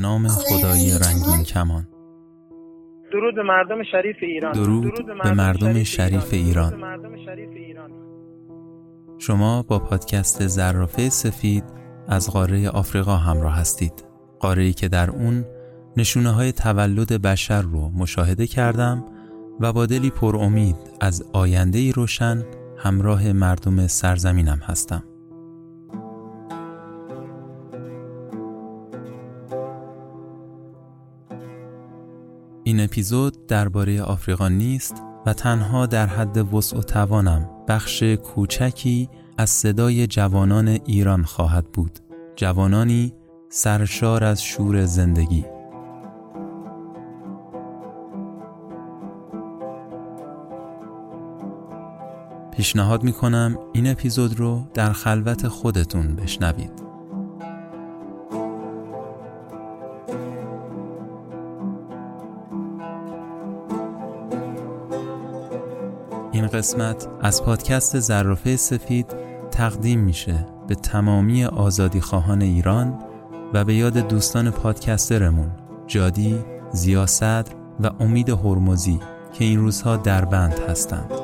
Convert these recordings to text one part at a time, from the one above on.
به نام خدای رنگین کمان. درود به مردم شریف ایران. درود, به مردم شریف ایران. شما با پادکست زرافه سفید از قاره آفریقا همراه هستید. قاره که در اون نشونه های تولد بشر رو مشاهده کردم و با دلی پر امید از آینده روشن همراه مردم سرزمینم هستم. این اپیزود درباره آفریقا نیست و تنها در حد وسع و توانم بخش کوچکی از صدای جوانان ایران خواهد بود. جوانانی سرشار از شور زندگی. پیشنهاد می کنم این اپیزود رو در خلوت خودتون بشنوید. قسمت از پادکست زرافه سفید تقدیم میشه به تمامی آزادی خواهان ایران و به یاد دوستان پادکسترمون جادی، زیاسدر و امید هرمزی که این روزها در بند هستند.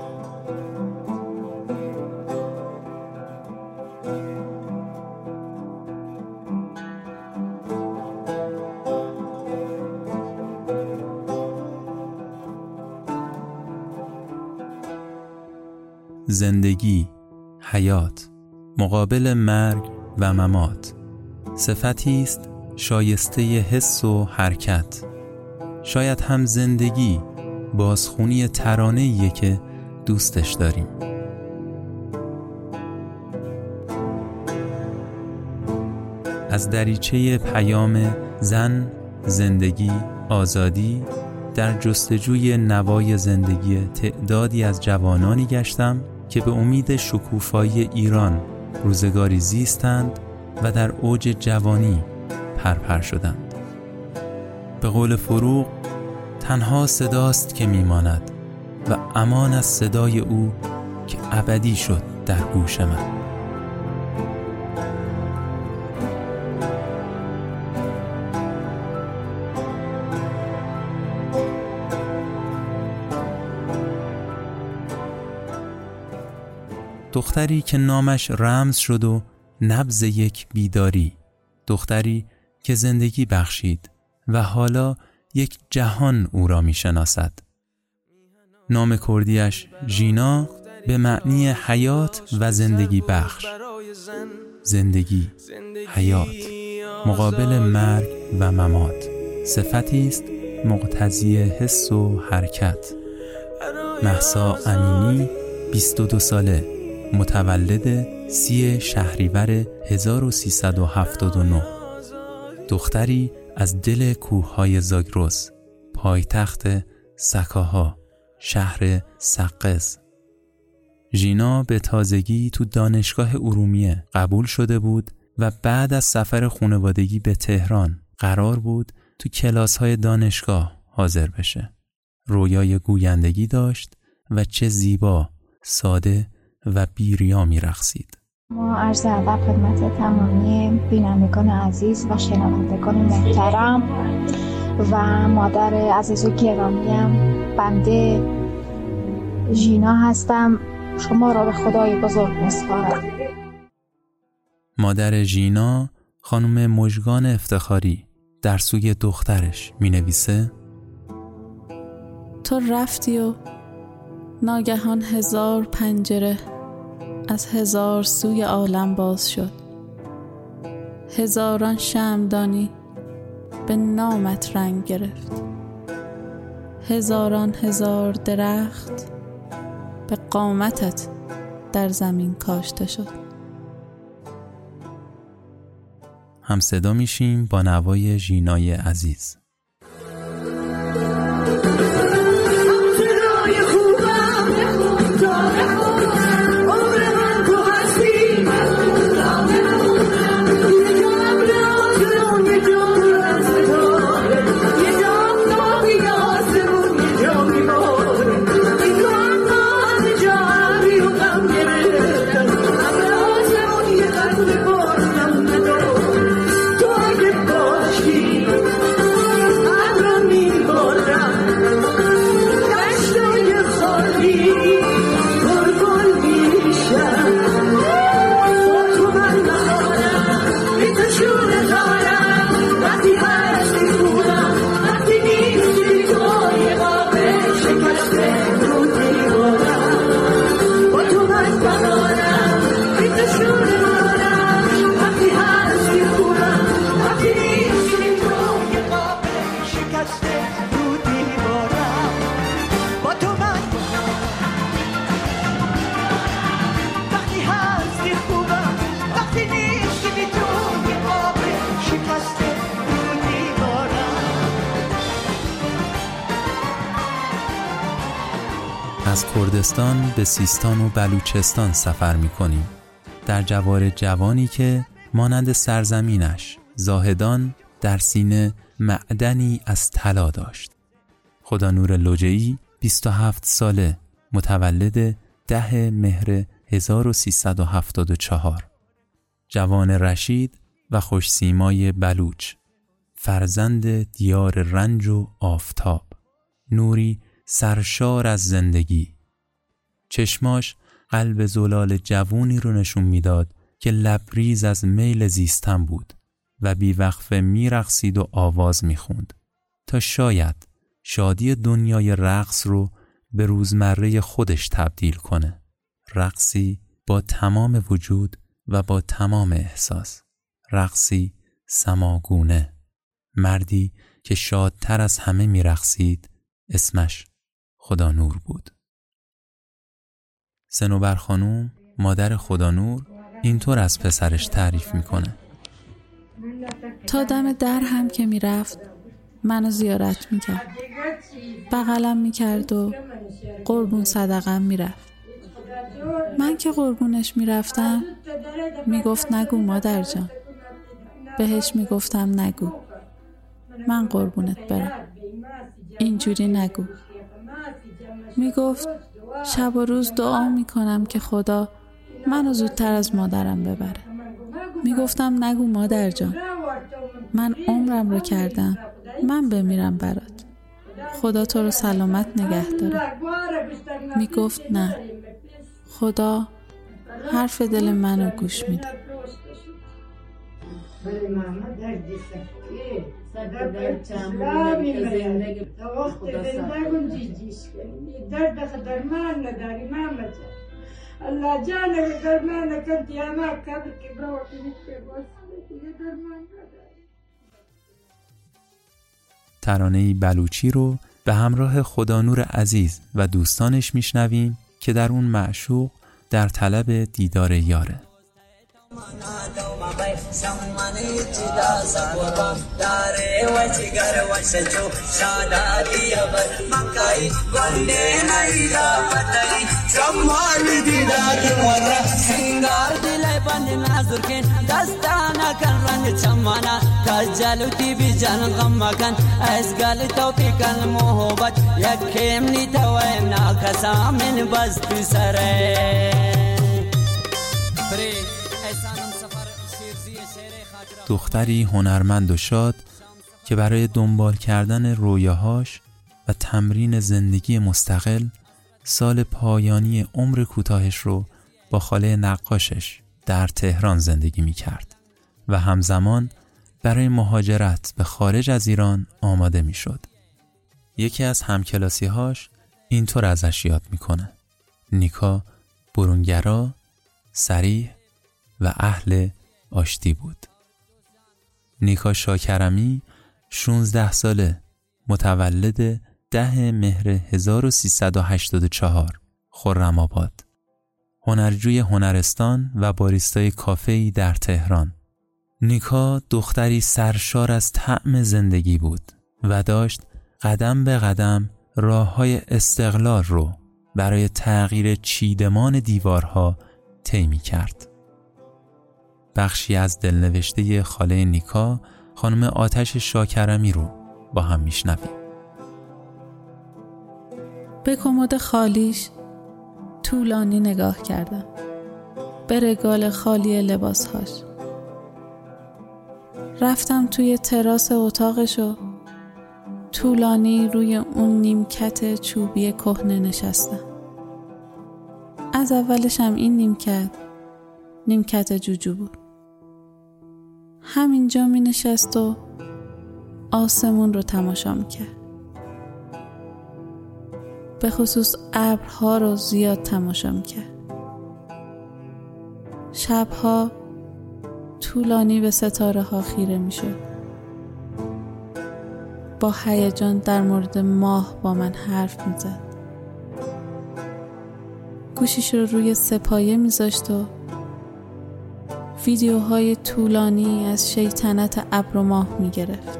زندگی حیات مقابل مرگ و ممات. صفتی است شایسته حس و حرکت. شاید هم زندگی بازخونی ترانه که دوستش داریم. از دریچه پیام زن زندگی آزادی در جستجوی نوای زندگی تعدادی از جوانانی گشتم. که به امید شکوفایی ایران روزگاری زیستند و در اوج جوانی پرپر شدند. به قول فروغ تنها صداست که میماند و امان از صدای او که ابدی شد در گوش من. دختری که نامش رمز شد و نبز یک بیداری دختری که زندگی بخشید و حالا یک جهان او را می شناسد نام کردیش ژینا به معنی حیات و زندگی بخش. زندگی حیات مقابل مرگ و ممات. صفتی است مقتضی حس و حرکت. محسا امینی 22 ساله. متولد سی شهریور 1379 دختری از دل کوههای زاگرس پایتخت سکاها شهر سقز ژینا به تازگی تو دانشگاه ارومیه قبول شده بود و بعد از سفر خانوادگی به تهران قرار بود تو کلاس های دانشگاه حاضر بشه. رویای گویندگی داشت و چه زیبا، ساده و بیریا می رخصید. ما عرض ادب خدمت تمامی بینندگان عزیز و شنوندگان محترم و مادر عزیز و گرامیم. بنده ژینا هستم. شما را به خدای بزرگ میسپارم. مادر ژینا خانم مژگان افتخاری در سوی دخترش می نویسه تو رفتی و ناگهان هزار پنجره از هزار سوی عالم باز شد. هزاران شمدانی به نامت رنگ گرفت. هزاران هزار درخت به قامتت در زمین کاشته شد. هم صدا میشیم با نوای ژینای عزیز. کردستان به سیستان و بلوچستان سفر می کنیم. در جوار جوانی که مانند سرزمینش زاهدان در سینه معدنی از طلا داشت. خدا نور لوجهی 27 ساله متولد ده مهر 1374 جوان رشید و خوشسیمای بلوچ فرزند دیار رنج و آفتاب نوری سرشار از زندگی چشماش قلب زلال جوونی رو نشون می‌داد که لبریز از میل زیستن بود و بیوقفه میرقصید و آواز می‌خوند. تا شاید شادی دنیای رقص رو به روزمره خودش تبدیل کنه. رقصی با تمام وجود و با تمام احساس. رقصی سماگونه. مردی که شادتر از همه میرقصید اسمش خدا نور بود. سنوبر خانوم مادر خدا نور اینطور از پسرش تعریف می‌کنه. تا دم در هم که می‌رفت منو زیارت می‌کرد. بغلم می‌کرد و قربون صدقم می‌رفت. من که قربونش می‌رفتم می‌گفت نگو مادر جان. بهش می‌گفتم نگو. من قربونت برم. اینجوری نگو. می‌گفت شب و روز دعا می‌کنم که خدا منو زودتر از مادرم ببره. می‌گفتم نگو مادر جان من عمرم رو کردم من بمیرم برات. خدا تو رو سلامت نگه داره. می‌گفت نه. خدا حرف دل منو گوش میده. الله درمان ترانه بلوچی رو به همراه خدانور عزیز و دوستانش میشنویم که در اون معشوق در طلب دیدار یاره. سمنی چی دا سبوبا داره و چگر و شجو شادادی ور مکای ونه نیلا پتای سمنی دی دا کی ورا سنگار دلای بند معذور کن دستانا کن رنگ چمانا کجالو تی بی جان غم مکن از گل تو پی کن محبت یکیم نی توایم نا کسامن بس پی سره Break. دختری هنرمند و شاد که برای دنبال کردن رویاهاش و تمرین زندگی مستقل سال پایانی عمر کوتاهش رو با خاله نقاشش در تهران زندگی می کرد و همزمان برای مهاجرت به خارج از ایران آماده می شد. یکی از همکلاسیهاش اینطور ازش یاد می‌کنه. نیکا برونگرا، سریح و اهل آشتی بود. نیکا شاکرمی 16 ساله متولد ده مهر 1384 خرم آباد هنرجوی هنرستان و باریستای کافه‌ای در تهران نیکا دختری سرشار از طعم زندگی بود و داشت قدم به قدم راه های استقلال رو برای تغییر چیدمان دیوارها طی کرد. بخشی از دلنوشته خاله نیکا خانم آتش شاکرمی رو با هم میشنویم. به کمد خالیش طولانی نگاه کردم. به رگال خالی لباسهاش. رفتم توی تراس اتاقشو. طولانی روی اون نیمکت چوبی کهنه نشستم. از اولشم این نیمکت نیمکت جوجو بود. همینجا می نشست و آسمون رو تماشا می کرد به خصوص ابرها رو زیاد تماشا می‌کرد. شبها طولانی به ستاره ها خیره می‌شد. با هیجان در مورد ماه با من حرف می‌زد. گوشیش رو روی سپایه میذاشت و ویدیوهای طولانی از شیطنت ابر و ماه می‌گرفت.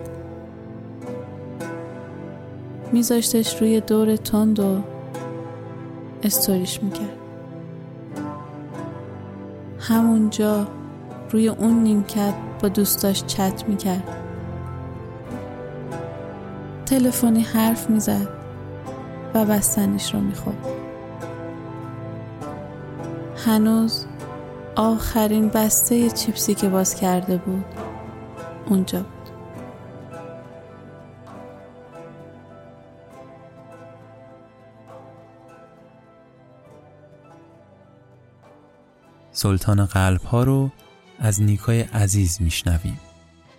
میذاشتش روی دور تند و استوریش می‌کرد. همونجا روی اون نیمکت با دوستاش چت می‌کرد. تلفنی حرف می‌زد و بستنیش رو می‌خورد. هنوز آخرین بسته چیپسی که باز کرده بود. اونجا بود. سلطان قلب ها رو از نیکای عزیز میشنویم.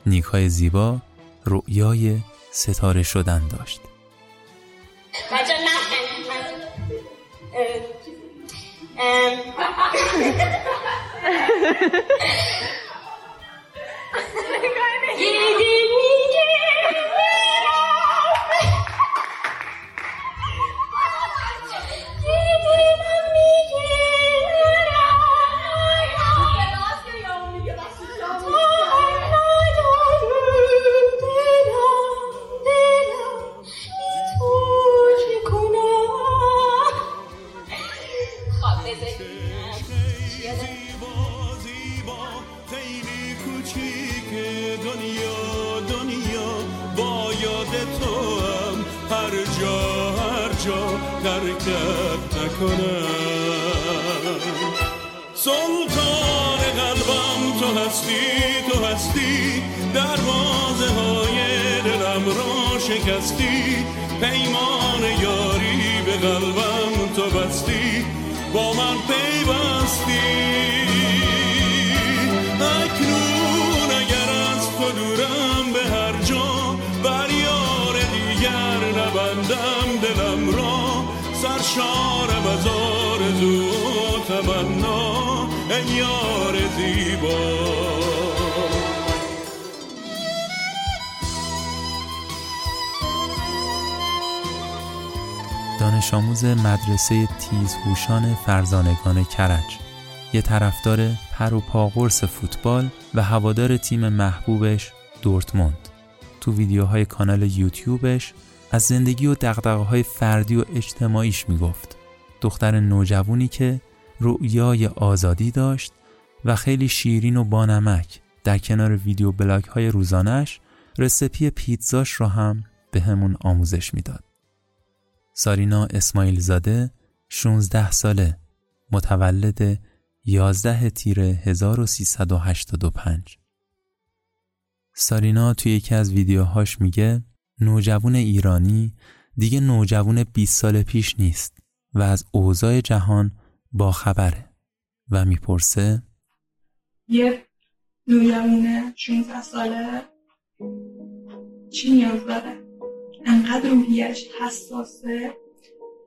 نیکای زیبا رؤیای ستاره شدن داشت. سلطان سرشارم از آرزو و تمنا ای یار زیبا. دانش آموز مدرسه تیزهوشان فرزانگان کرج. یه طرفدار پر و پاقرس فوتبال و هوادار تیم محبوبش دورتموند. تو ویدیوهای کانال یوتیوبش از زندگی و دقدقه های فردی و اجتماعیش می‌گفت دختر نوجوانی که رؤیای آزادی داشت و خیلی شیرین و بانمک در کنار ویدیو بلاگ های روزانش رسپی پیتزاش را هم به همون آموزش می‌داد. سارینا اسماعیل زاده 16 ساله متولد 11 تیر 1385 سارینا توی یکی از ویدیوهاش میگه نوجوان ایرانی دیگه نوجوان 20 سال پیش نیست و از اوضاع جهان با خبره و می‌پرسه یه نوجوان 16 ساله چی نیاز داره؟ انقدر روحیش حساسه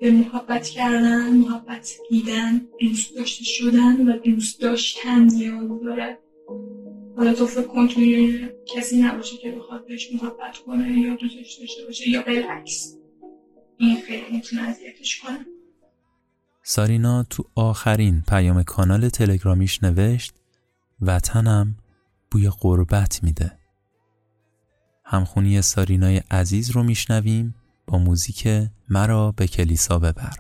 به محبت کردن محبت دیدن دوست داشته شدن و دوست داشتن نیاز داره. حالا تو فکر کن توی کسی نباشه که بخواد بهش محبت کنه یا دوستش داشته باشه یا بالعکس این خیلی می‌تونه اذیتش کنه. سارینا تو آخرین پیام کانال تلگرامیش نوشت وطنم بوی قربت میده. همخونی سارینای عزیز رو میشنویم با موزیک مرا به کلیسا ببر.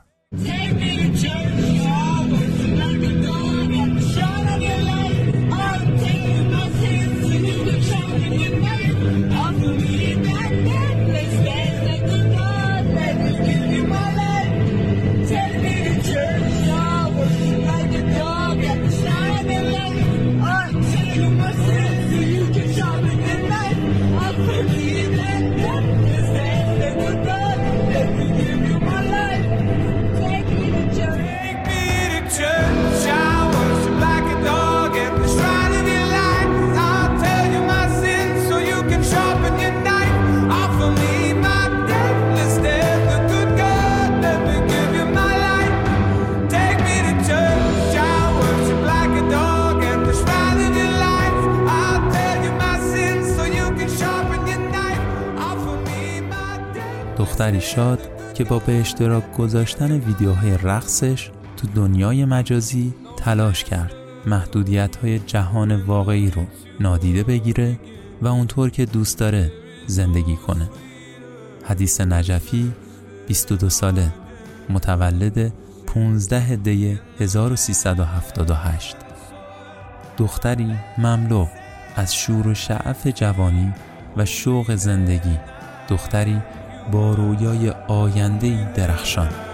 دختری شاد که با به اشتراک گذاشتن ویدیوهای رقصش تو دنیای مجازی تلاش کرد محدودیت های جهان واقعی رو نادیده بگیره و اونطور که دوست داره زندگی کنه. حدیث نجفی 22 ساله متولد 15 دی 1378 دختری مملو از شور و شعف جوانی و شوق زندگی. دختری با رویای آیندهی درخشان.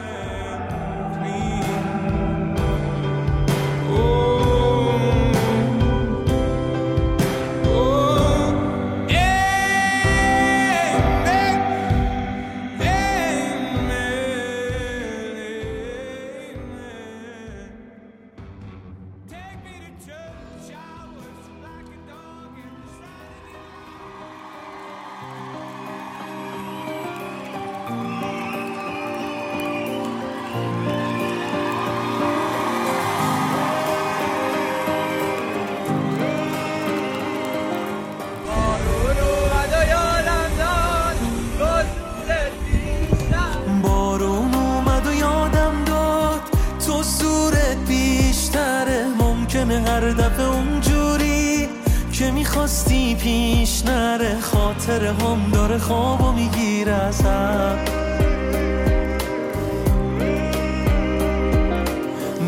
خاطر هم داره خواب و می‌گیره ازم.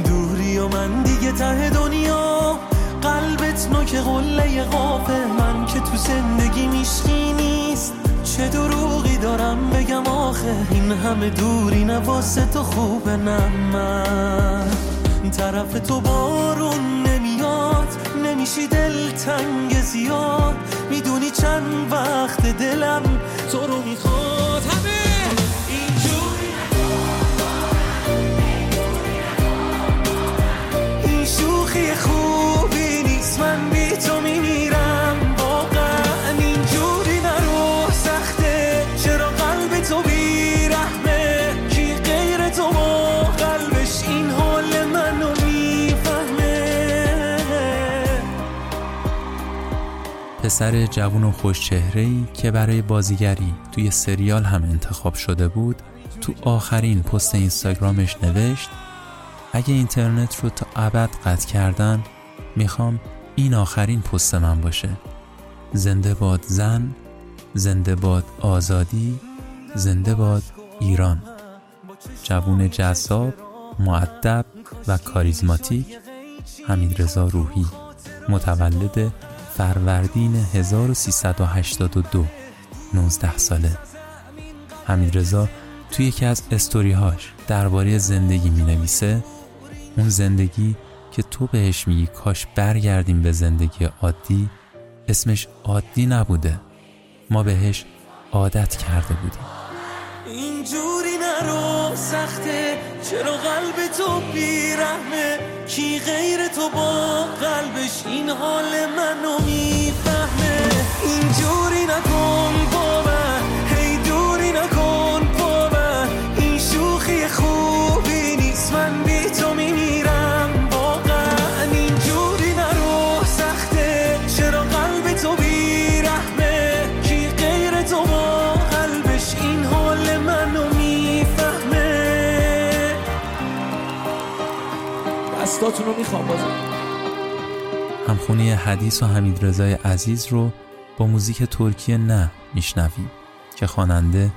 دوری و من دیگه ته دنیا. قلبت نوک قله قافه. من که تو زندگی میشکی نیست. چه دروغی دارم بگم آخه؟ این همه دوری نه واسه تو خوبه نه من. طرف تو بارون نمیاد نمیشی دل تنگ زیاد. می‌دونی چند وقت دلم تو رو می‌خواد. همه این شوخی خوبی پسر جوون و خوش که برای بازیگری توی سریال هم انتخاب شده بود تو آخرین پست اینستاگرامش نوشت اگه اینترنت رو تا ابد قطع کردن می‌خوام این آخرین پست من باشه. زنده باد زن زنده باد آزادی زنده باد ایران. جوون جذاب معدب و کاریزماتیک حمید رضا روحی. متولد فروردین 1382 19 ساله. حمید رضا توی یکی از استوریهاش درباره زندگی می نویسه اون زندگی که تو بهش میگی کاش برگردیم به زندگی عادی اسمش عادی نبوده. ما بهش عادت کرده بودیم. اینجوری نرو. سخته چرا قلب تو بیرحمه؟ کی غیر تو با قلبش این حال منو می‌فهمه؟ اینجوری نکن با دستاتون رو می‌خوام بازم همخونی حدیث و حمید رضای عزیز رو با موزیک ترکیه نه میشنویم که خواننده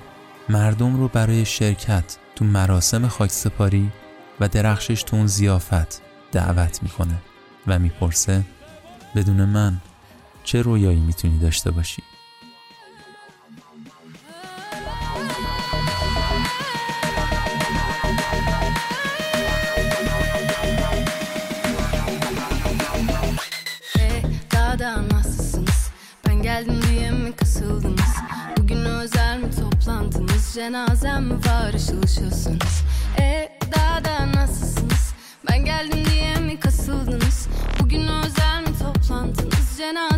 مردم رو برای شرکت تو مراسم خاکسپاری و درخشش تو اون زیافت دعوت می‌کنه و می‌پرسه بدون من چه رویایی می‌تونی داشته باشی؟ Da nasılsınız? Ben geldim diye mi kasıldınız? Bugün özel mi toplantınız? Cenazem mi var ışıl? E daha da nasılsınız? Ben geldim diye mi kasıldınız? Bugün özel mi toplantınız? Cenazem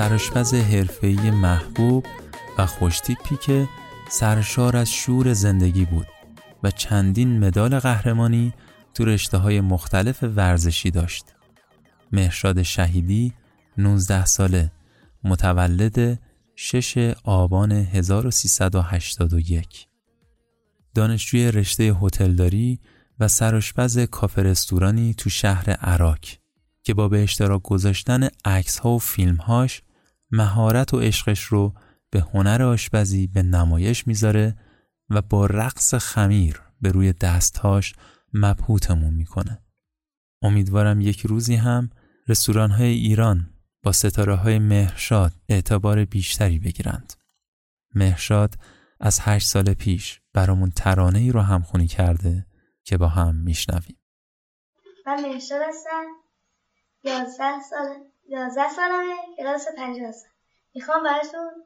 سرآشپز حرفه‌ای محبوب و خوشتیپی که سرشار از شور زندگی بود و چندین مدال قهرمانی تو رشته های مختلف ورزشی داشت. مهرشاد شهیدی 19 ساله متولد 6 آبان 1381 دانشجوی رشته هتلداری و سرآشپز کافه رستورانی تو شهر عراق که با به اشتراک گذاشتن عکس ها و فیلم هاش مهارت و عشقش رو به هنر آشپزی به نمایش می‌ذاره و با رقص خمیر به روی دستهاش مبهوتمون می‌کنه. امیدوارم یک روزی هم رستوران های ایران با ستاره های مهرشاد اعتبار بیشتری بگیرند. مهرشاد از هشت سال پیش برامون ترانه ای رو همخونی کرده که با هم میشنویم. من مهرشاد هستم. یازده سال یازده سالمه کلاس پنجاه هستم. می‌خوام براتون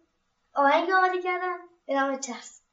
آهنگ آماده کردم به نام ترس.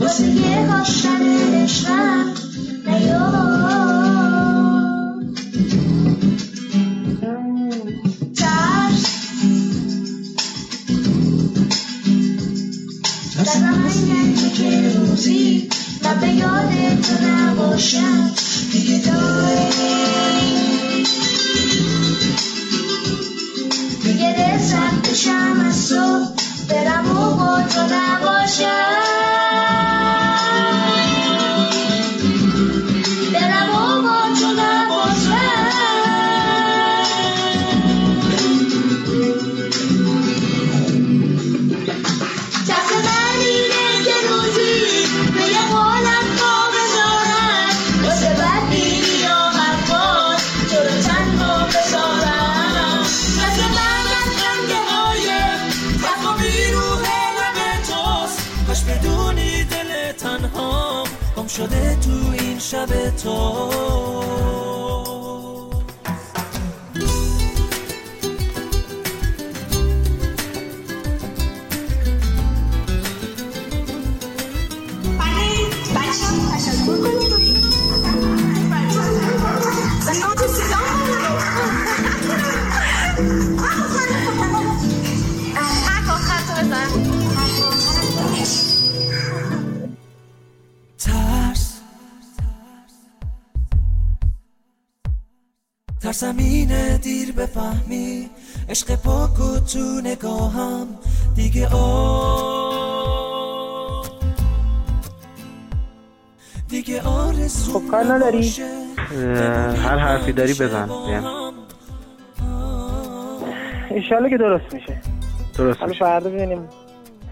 واسه یه خواستن عشقم نیاد شب تو. ترسم اینه دیر بفهمی. عشق پاک و تو نگاهم. دیگه آه دیگه آرزو خب کار نداری؟ هر حرفی داری بزن بیم. انشالله که درست میشه. درست حالا میشه. فردا ببینیم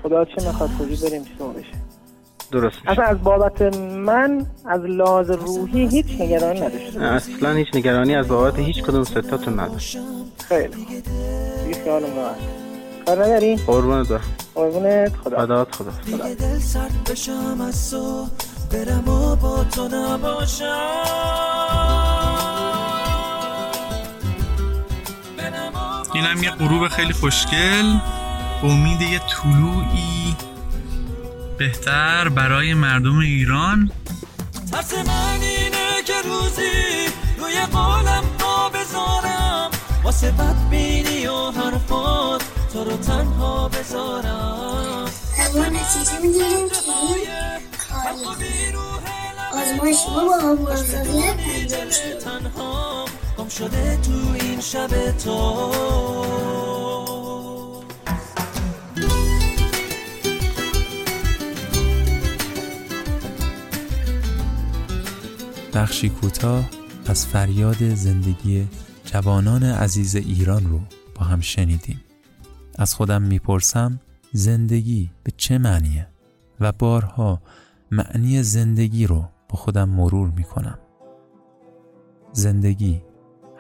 خدا چه می‌خواد کجا بریم چی بشه درست میشه. اصلا از بابت من از لحاظ روحی هیچ نگرانی نداشته اصلا هیچ نگرانی از بابت هیچ کدوم ستاتون نداشت خیلی. خیالم راحت کار نداری؟ قربونت برم. قربونت. خدا. فدات خدا. دیگه دل سرد بشم از تو برم و با تو نباشم. اینم یه غروب خیلی خوشگل. امید یه طلوعی. بهتر برای مردم ایران؟ ترس من اینه که روزی روی قولم پا بذارم. واسه بد بینی و حرفات تو رو تنها بذارم. اما نتیجه می‌گیریم که آزمایش ما با آموزادیت انجام شده تنها گم شده تو این شب تو. بخشی کوتاه از فریاد زندگی جوانان عزیز ایران رو با هم شنیدیم. از خودم می‌پرسم زندگی به چه معنیه؟ و بارها معنی زندگی رو با خودم مرور می‌کنم. زندگی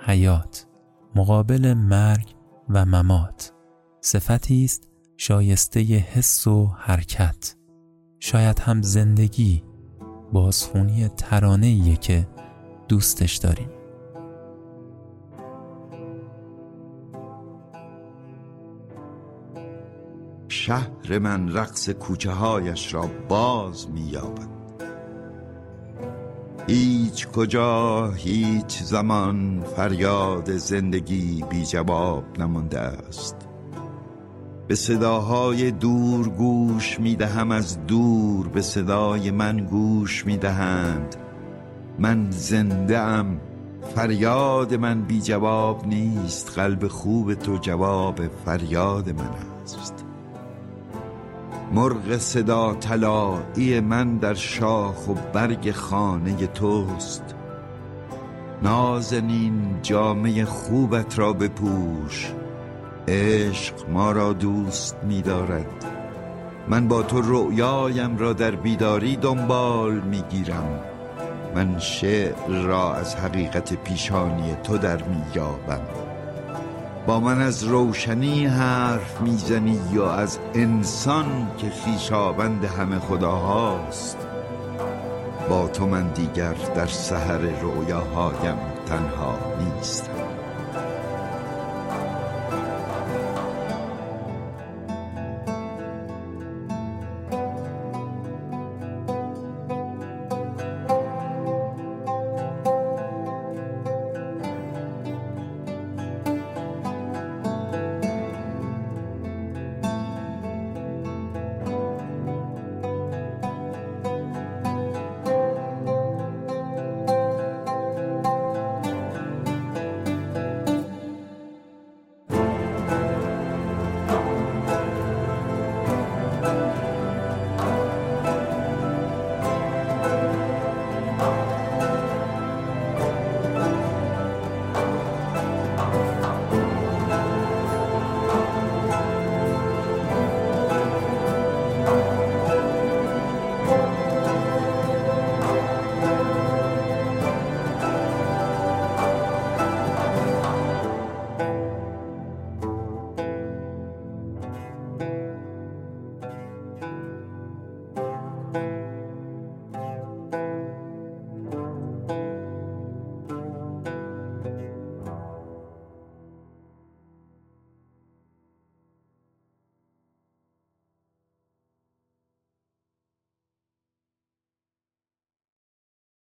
حیات مقابل مرگ و ممات. صفتی است شایسته حس و حرکت. شاید هم زندگی بازخونی ترانه که دوستش داریم. شهر من رقص کوچه هایش را باز مییابد. هیچ کجا هیچ زمان فریاد زندگی بی جواب نمانده است. به صداهای دور گوش می دهم از دور به صدای من گوش می دهند من زنده ام فریاد من بی جواب نیست قلب خوب تو جواب فریاد من است. مرغ صدا طلایی من در شاخ و برگ خانه توست. نازنین جامه خوبت را بپوش. عشق ما را دوست می دارد. من با تو رؤیایم را در بیداری دنبال می گیرم. من شعر را از حقیقت پیشانی تو در می یابم. با من از روشنی حرف می‌زنی یا از انسان که خیشاوند همه خداهاست. با تو من دیگر در سحر رویاهایم تنها نیستم.